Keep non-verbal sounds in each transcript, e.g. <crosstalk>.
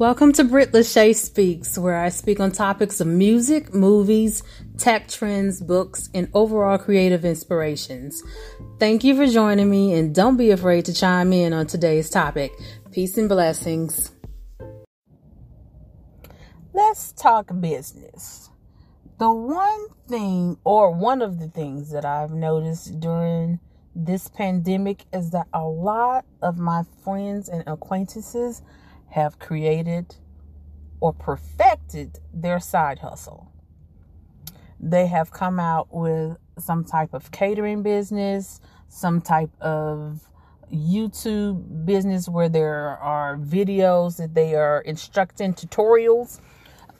Welcome to Britt Lashea Speaks, where I speak on topics of music, movies, tech trends, books, and overall creative inspirations. Thank you for joining me, and don't be afraid to chime in on today's topic. Peace and blessings. Let's talk business. The one thing, or one of the things that I've noticed during this pandemic, is that a lot of my friends and acquaintances have created or perfected their side hustle. They have come out with some type of catering business, some type of YouTube business where there are videos that they are instructing tutorials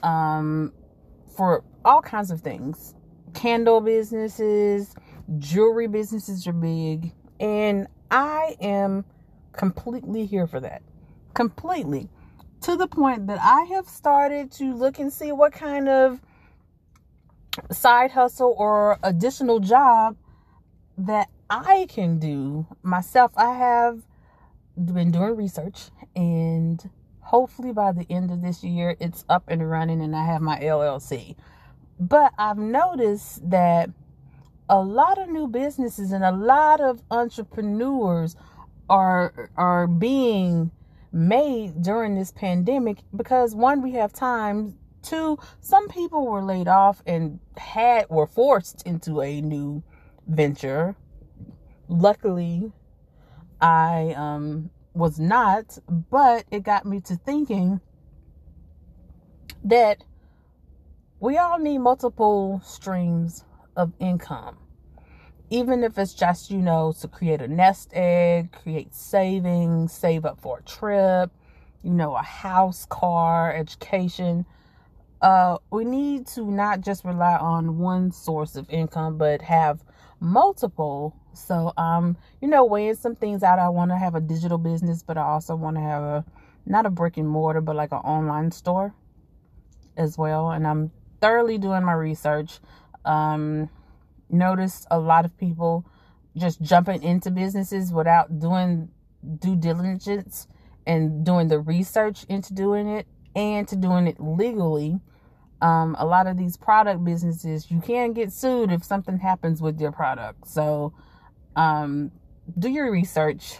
um, for all kinds of things. Candle businesses, jewelry businesses are big, and I am completely here for that completely to the point that I have started to look and see what kind of side hustle or additional job that I can do myself. I have been doing research and hopefully by the end of this year it's up and running and I have my LLC. But I've noticed that a lot of new businesses and a lot of entrepreneurs are are being made during this pandemic because one, we have time. Two, some people were laid off and had were forced into a new venture. Luckily, I um was not, but it got me to thinking that we all need multiple streams of income even if it's just, you know, to create a nest egg, create savings, save up for a trip, you know, a house, car, education. Uh, we need to not just rely on one source of income, but have multiple. So, um, you know, weighing some things out. I want to have a digital business, but I also want to have a not a brick and mortar, but like an online store as well. And I'm thoroughly doing my research. Um, noticed a lot of people just jumping into businesses without doing due diligence and doing the research into doing it and to doing it legally. Um, a lot of these product businesses, you can get sued if something happens with your product. So, um, do your research,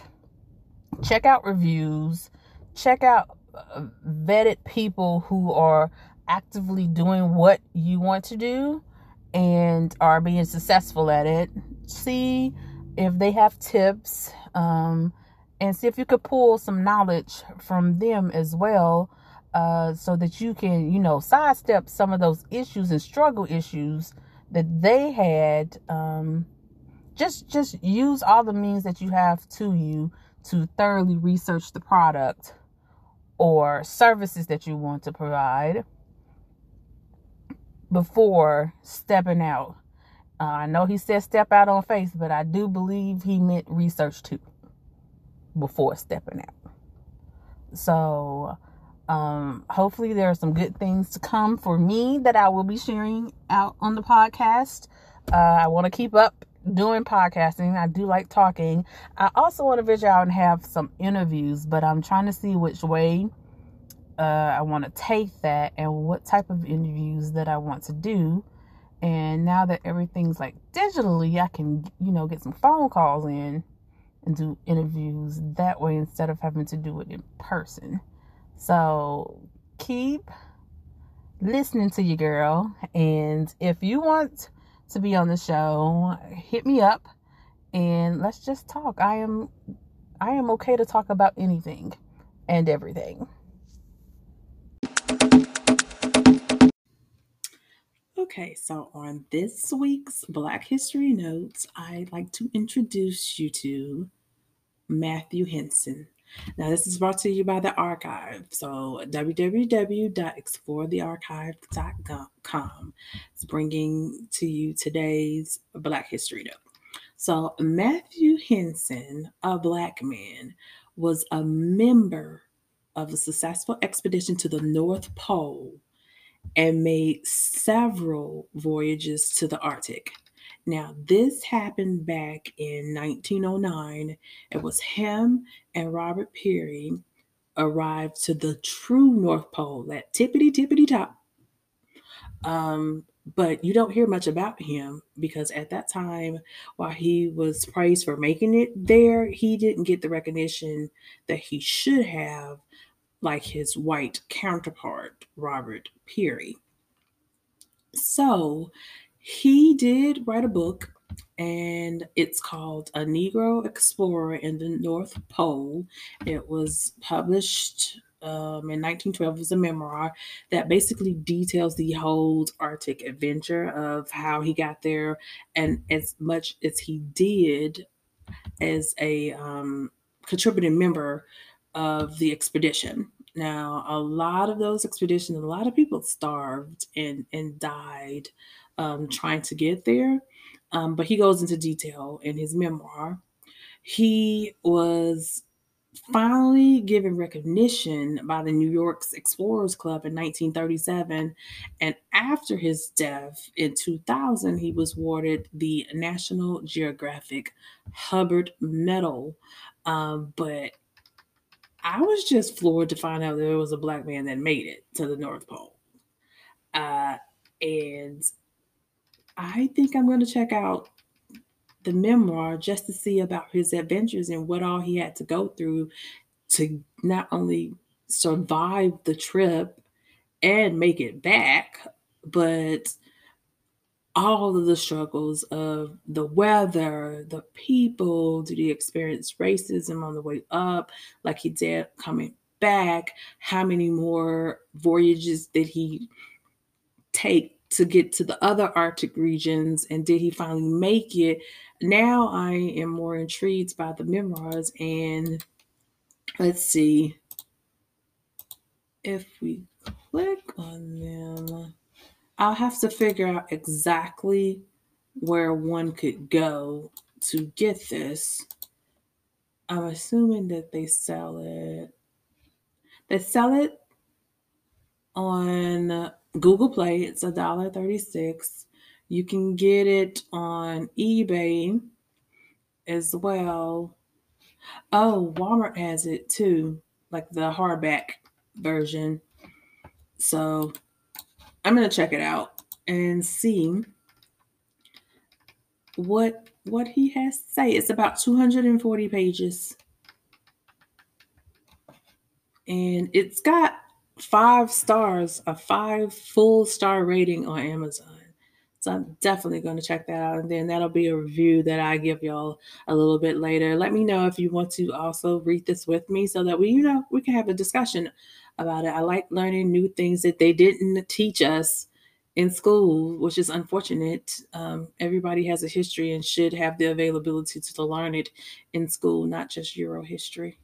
check out reviews, check out uh, vetted people who are actively doing what you want to do and are being successful at it. See if they have tips um, and see if you could pull some knowledge from them as well uh, so that you can, you know, sidestep some of those issues and struggle issues that they had. Um, just just use all the means that you have to you to thoroughly research the product or services that you want to provide before stepping out. Uh, I know he said step out on faith, but I do believe he meant research too before stepping out. So, um, hopefully, there are some good things to come for me that I will be sharing out on the podcast. Uh, I want to keep up doing podcasting. I do like talking. I also want to venture out and have some interviews, but I'm trying to see which way uh, I want to take that and what type of interviews that I want to do. And now that everything's like digitally, I can, you know, get some phone calls in and do interviews that way instead of having to do it in person. So keep listening to you, girl. And if you want to be on the show, hit me up and let's just talk. I am I am okay to talk about anything and everything. Okay, so on this week's Black History Notes, I'd like to introduce you to Matthew Henson. Now, this is brought to you by the archive. So, www.explorethearchive.com is bringing to you today's Black History Note. So, Matthew Henson, a Black man, was a member of a successful expedition to the North Pole and made several voyages to the Arctic. Now, this happened back in 1909. It was him and Robert Peary arrived to the true North Pole, that tippity tippity top. Um, but you don't hear much about him because at that time, while he was praised for making it there, he didn't get the recognition that he should have, like his white counterpart, Robert Peary. So he did write a book and it's called A Negro Explorer in the North Pole. It was published um, in 1912 was a memoir that basically details the whole Arctic adventure of how he got there, and as much as he did as a um, contributing member of the expedition. Now, a lot of those expeditions, a lot of people starved and and died um, trying to get there. Um, but he goes into detail in his memoir. He was finally given recognition by the New York's Explorers Club in 1937. And after his death in 2000, he was awarded the National Geographic Hubbard Medal. Um, but I was just floored to find out there was a black man that made it to the North Pole. Uh, and I think I'm going to check out the memoir just to see about his adventures and what all he had to go through to not only survive the trip and make it back, but all of the struggles of the weather, the people, did he experience racism on the way up, like he did coming back? How many more voyages did he take to get to the other Arctic regions? And did he finally make it? Now I am more intrigued by the memoirs. And let's see if we click on them. I'll have to figure out exactly where one could go to get this. I'm assuming that they sell it. They sell it on Google Play. It's a dollar thirty-six. You can get it on eBay as well. Oh, Walmart has it too, like the hardback version. So I'm gonna check it out and see what what he has to say. It's about 240 pages. And it's got five stars, a five full star rating on Amazon. So I'm definitely going to check that out. And then that'll be a review that I give y'all a little bit later. Let me know if you want to also read this with me so that we, you know, we can have a discussion about it. I like learning new things that they didn't teach us in school, which is unfortunate. Um, everybody has a history and should have the availability to, to learn it in school, not just Euro history.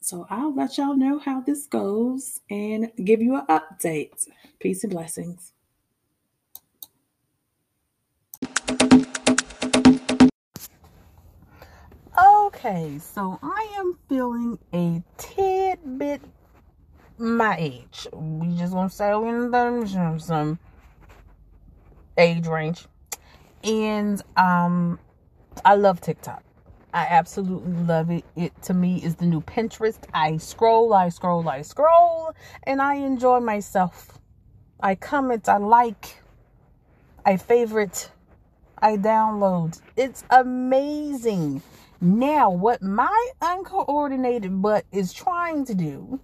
So I'll let y'all know how this goes and give you an update. Peace and blessings. Okay, so I am feeling a tidbit my age. We just gonna say in the some age range. And um I love TikTok. I absolutely love it. It to me is the new Pinterest. I scroll, I scroll, I scroll, and I enjoy myself. I comment, I like, I favorite, I download. It's amazing. Now, what my uncoordinated butt is trying to do,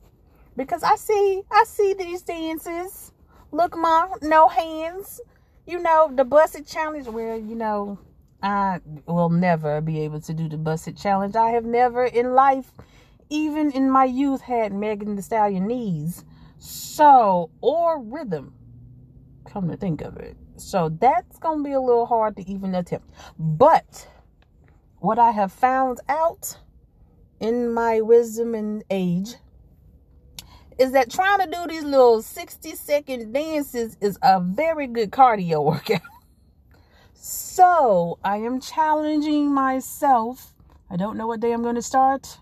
because I see, I see these dances. Look, mom, no hands. You know, the Buss It challenge where, you know, I will never be able to do the Buss It challenge. I have never in life, even in my youth, had Megan Thee Stallion knees. So, or rhythm. Come to think of it. So that's to be a little hard to even attempt. But what I have found out in my wisdom and age is that trying to do these little 60 second dances is a very good cardio <laughs> workout. So I am challenging myself. I don't know what day I'm going to start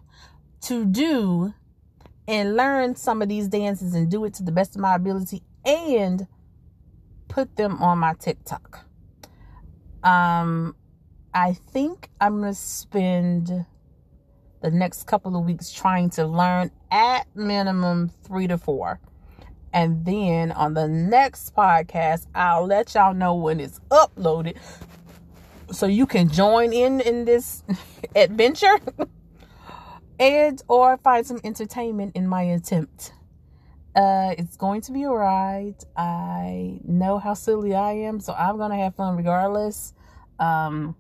to do and learn some of these dances and do it to the best of my ability and put them on my TikTok. Um, I think I'm going to spend the next couple of weeks trying to learn at minimum three to four. And then on the next podcast, I'll let y'all know when it's uploaded so you can join in in this <laughs> adventure <laughs> and or find some entertainment in my attempt. Uh, it's going to be a ride. I know how silly I am, so I'm gonna have fun regardless. Um,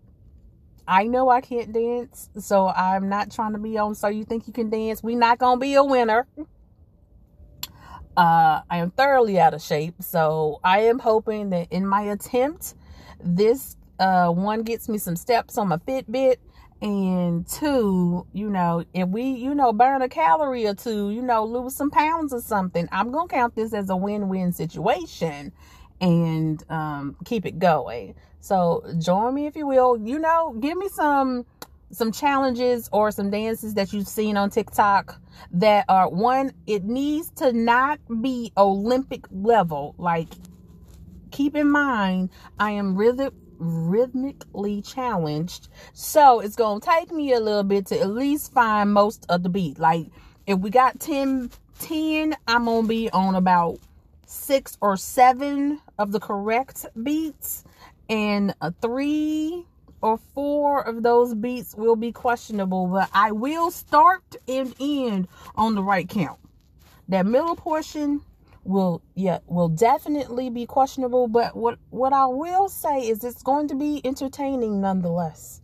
I know I can't dance, so I'm not trying to be on. So you think you can dance? We not gonna be a winner. Uh, I am thoroughly out of shape, so I am hoping that in my attempt, this uh one gets me some steps on my Fitbit, and two, you know, if we, you know, burn a calorie or two, you know, lose some pounds or something, I'm gonna count this as a win-win situation and um, keep it going. So join me if you will. You know, give me some some challenges or some dances that you've seen on TikTok that are one, it needs to not be Olympic level. Like keep in mind, I am rhythm rhythmically challenged. So it's gonna take me a little bit to at least find most of the beat. Like if we got 10 10, I'm gonna be on about six or seven of the correct beats, and three or four of those beats will be questionable, but I will start and end on the right count. That middle portion will yeah will definitely be questionable, but what what I will say is it's going to be entertaining nonetheless.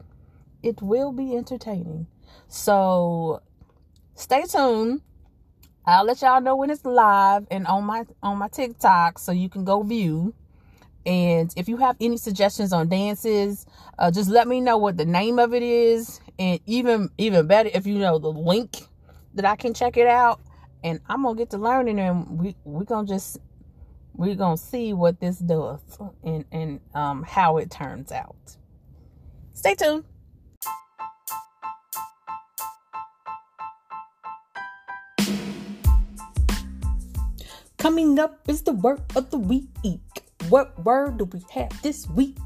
It will be entertaining. So stay tuned I'll let y'all know when it's live and on my on my TikTok so you can go view. And if you have any suggestions on dances, uh, just let me know what the name of it is, and even even better if you know the link that I can check it out. And I'm gonna get to learning, and we we gonna just we're gonna see what this does and and um how it turns out. Stay tuned. Coming up is the word of the week. What word do we have this week?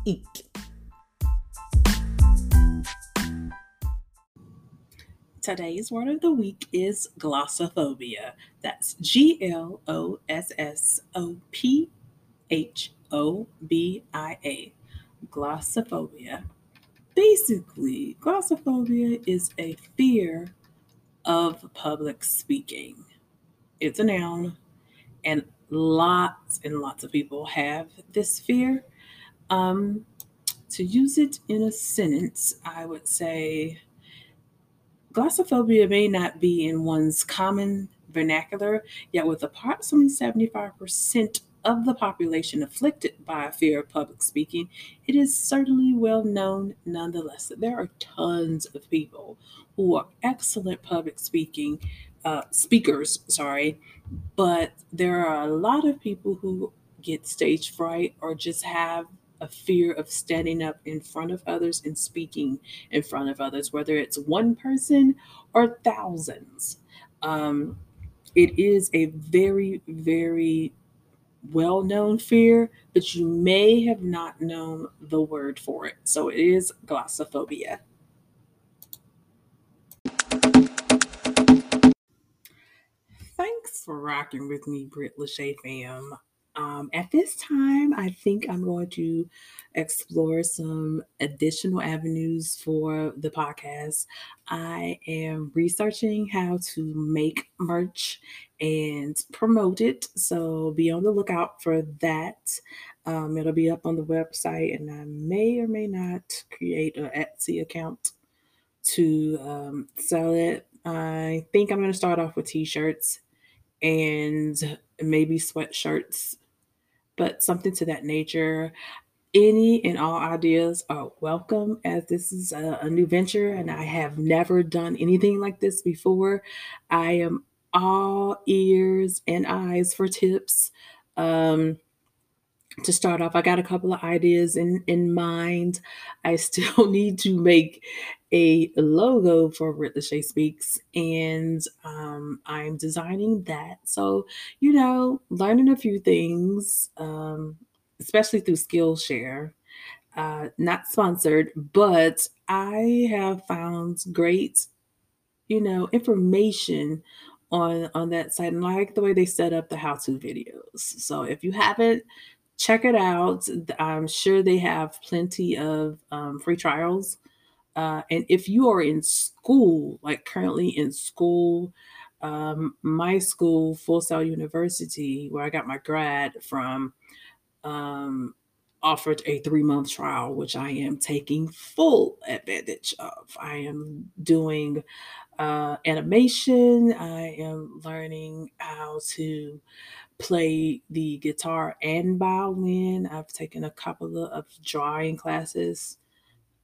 Today's word of the week is glossophobia. That's G L O S S O P H O B I A. Glossophobia. Basically, glossophobia is a fear of public speaking. It's a noun, and lots and lots of people have this fear. Um, to use it in a sentence, I would say glossophobia may not be in one's common vernacular, yet with approximately 75% of the population afflicted by a fear of public speaking, it is certainly well known nonetheless that there are tons of people who are excellent public speaking uh, speakers, sorry, but there are a lot of people who get stage fright or just have a fear of standing up in front of others and speaking in front of others, whether it's one person or thousands. Um, it is a very, very well known fear, but you may have not known the word for it. So it is glossophobia. Thanks for rocking with me, Britt Lashea fam. Um, at this time, I think I'm going to explore some additional avenues for the podcast. I am researching how to make merch and promote it. So be on the lookout for that. Um, it'll be up on the website, and I may or may not create an Etsy account to um, sell it. I think I'm going to start off with t shirts and maybe sweatshirts, but something to that nature. Any and all ideas are welcome as this is a, a new venture and I have never done anything like this before. I am all ears and eyes for tips. Um, to start off, I got a couple of ideas in, in mind. I <laughs> still need to make a logo for Lashea Speaks, and um, I'm designing that. So, you know, learning a few things, um, especially through Skillshare. Uh, not sponsored, but I have found great you know, information on on that site and I like the way they set up the how-to videos. So if you haven't check it out. I'm sure they have plenty of um, free trials. Uh, and if you are in school, like currently in school, um, my school, Full Sail University, where I got my grad from, um, offered a three month trial, which I am taking full advantage of. I am doing uh, animation, I am learning how to play the guitar and violin. I've taken a couple of drawing classes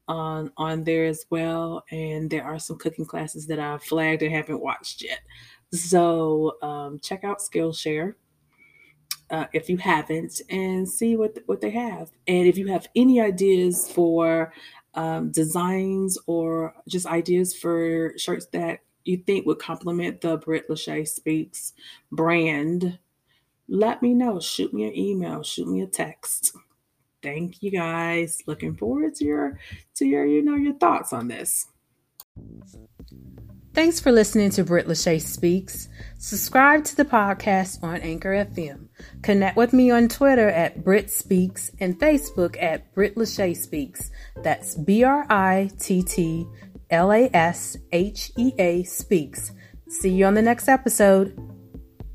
on on there as well, and there are some cooking classes that I've flagged and haven't watched yet. So um, check out Skillshare uh, if you haven't, and see what what they have. And if you have any ideas for um, designs or just ideas for shirts that you think would complement the Britt Lashea Speaks brand, let me know. Shoot me an email, shoot me a text. Thank you guys. Looking forward to your to your, you know, your thoughts on this. Thanks for listening to Britt Lashea Speaks. Subscribe to the podcast on Anchor FM. Connect with me on Twitter at Brit Speaks and Facebook at Britt Lashea Speaks. That's B R I T T L A S H E A Speaks. See you on the next episode.